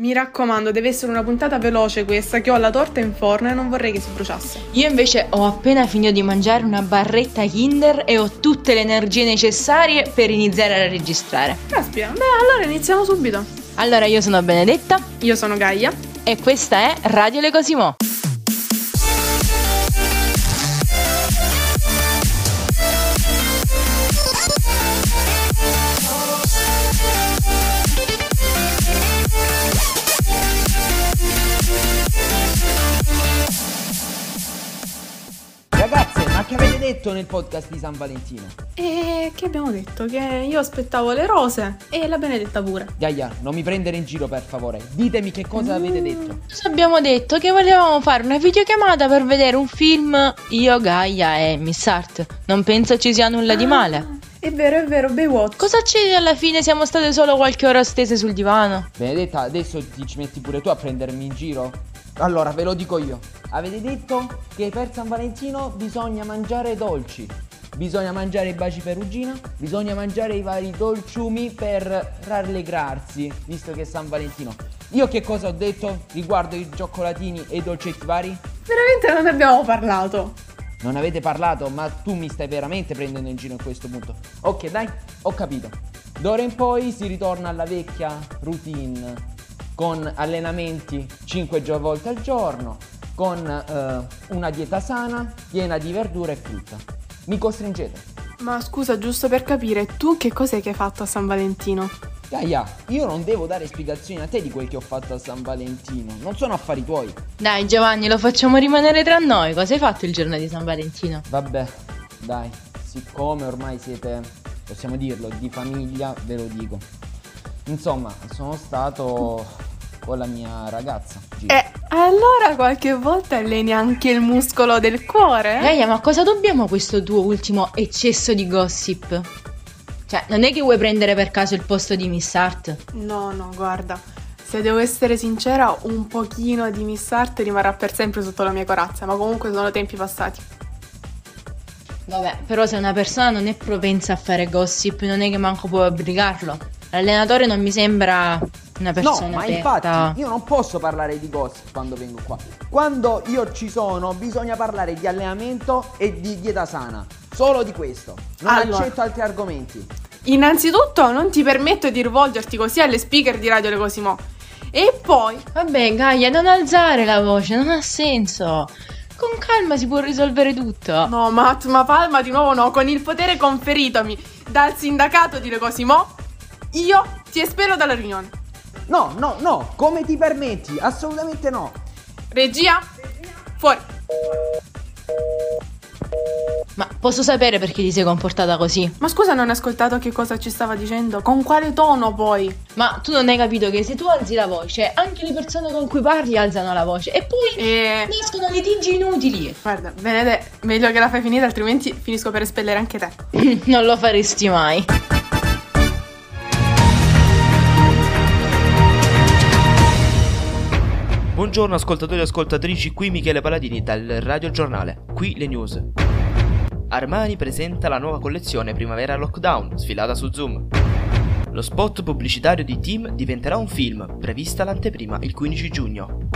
Mi raccomando, deve essere una puntata veloce questa, che ho la torta in forno e non vorrei che si bruciasse. Io invece ho appena finito di mangiare una barretta Kinder e ho tutte le energie necessarie per iniziare a registrare. Caspita, beh, allora iniziamo subito. Allora, io sono Benedetta Io sono Gaia. e questa è Radio Le Cosimo. Detto nel podcast di San Valentino? E che abbiamo detto? Che io aspettavo le rose e la Benedetta pure. Gaia, non mi prendere in giro per favore. Ditemi che cosa avete detto. Ci abbiamo detto che volevamo fare una videochiamata per vedere un film io, Gaia e Miss Art. Non penso ci sia nulla di male. Ah, È vero, è vero, Baywatch. Cosa c'è alla fine? Siamo state solo qualche ora stese sul divano. Benedetta, adesso ti ci metti pure tu a prendermi in giro? Allora, ve lo dico io. Avete detto che per San Valentino bisogna mangiare dolci. Bisogna mangiare i baci perugina, bisogna mangiare i vari dolciumi per rallegrarsi, visto che è San Valentino. Io che cosa ho detto riguardo i cioccolatini e i dolcetti vari? Veramente non ne abbiamo parlato. Non avete parlato, ma tu mi stai veramente prendendo in giro a questo punto. Ok, dai, ho capito. D'ora in poi si ritorna alla vecchia routine con allenamenti 5 gio- volte al giorno, con eh, una dieta sana, piena di verdura e frutta. Mi costringete. Ma scusa, giusto per capire, tu che cos'è che hai fatto a San Valentino? Gaia, io non devo dare spiegazioni a te di quel che ho fatto a San Valentino, non sono affari tuoi. Dai Giovanni, lo facciamo rimanere tra noi. Cosa hai fatto il giorno di San Valentino? Vabbè, dai, siccome ormai siete, possiamo dirlo, di famiglia, ve lo dico. Insomma, sono stato con la mia ragazza. Gigi. Eh, allora qualche volta alleni anche il muscolo del cuore? eh? Gaia, ma cosa dobbiamo a questo tuo ultimo eccesso di gossip? Cioè, non è che vuoi prendere per caso il posto di Miss Art? No, no, guarda. Se devo essere sincera, un pochino di Miss Art rimarrà per sempre sotto la mia corazza, ma comunque sono tempi passati. Vabbè, però se una persona non è propensa a fare gossip, non è che manco puoi obbligarlo. L'allenatore non mi sembra una persona No, ma aperta. infatti io non posso parlare di gossip quando vengo qua. Quando io ci sono bisogna parlare di allenamento e di dieta sana. Solo di questo. Non Allora. accetto altri argomenti. Innanzitutto non ti permetto di rivolgerti così alle speaker di Radio Le Cosimo. E poi, Vabbè, Gaia, non alzare la voce, non ha senso. Con calma si può risolvere tutto. no Matt, ma palma di nuovo no, con il potere conferitomi dal sindacato di Le Cosimo, io ti espello dalla riunione. No, no, no, come ti permetti? Assolutamente no. Regia, fuori. Ma posso sapere perché ti sei comportata così? Ma scusa, non hai ascoltato che cosa ci stava dicendo? Con quale tono poi? Ma tu non hai capito che se tu alzi la voce, anche le persone con cui parli alzano la voce e poi E... nascono litigi inutili. Guarda, Benede, meglio che la fai finita, altrimenti finisco per espellere anche te. non lo faresti mai. Buongiorno ascoltatori e ascoltatrici, qui Michele Paladini dal Radio Giornale, qui le news. Armani presenta la nuova collezione Primavera Lockdown, sfilata su Zoom. Lo spot pubblicitario di Team diventerà un film, prevista l'anteprima il 15 giugno.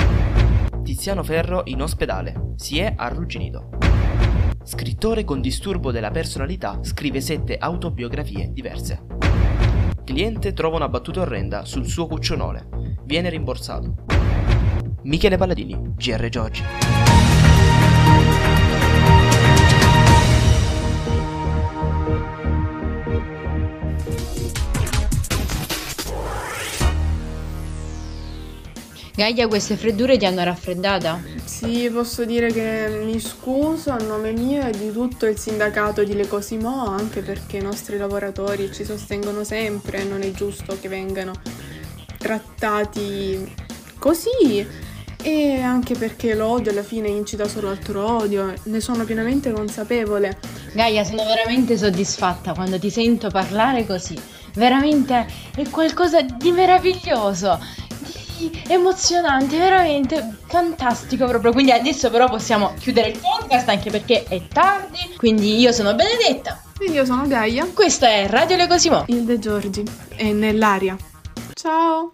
Tiziano Ferro in ospedale, si è arrugginito. Scrittore con disturbo della personalità scrive sette autobiografie diverse. Cliente trova una battuta orrenda sul suo cuccionone, viene rimborsato. Michele Palladini, GR Giorgi. Gaia, queste freddure ti hanno raffreddata? Sì, posso dire che mi scuso a nome mio e di tutto il sindacato di Le Cosimo, anche perché i nostri lavoratori ci sostengono sempre e non è giusto che vengano trattati così. E anche perché l'odio alla fine incita solo altro odio, ne sono pienamente consapevole. Gaia, sono veramente soddisfatta quando ti sento parlare così. Veramente è qualcosa di meraviglioso, di emozionante, veramente fantastico proprio. Quindi adesso però possiamo chiudere il podcast anche perché è tardi. Quindi io sono Benedetta. E io sono Gaia, Questo è Radio Le Cosimo. il De Giorgi, è nell'aria. Ciao!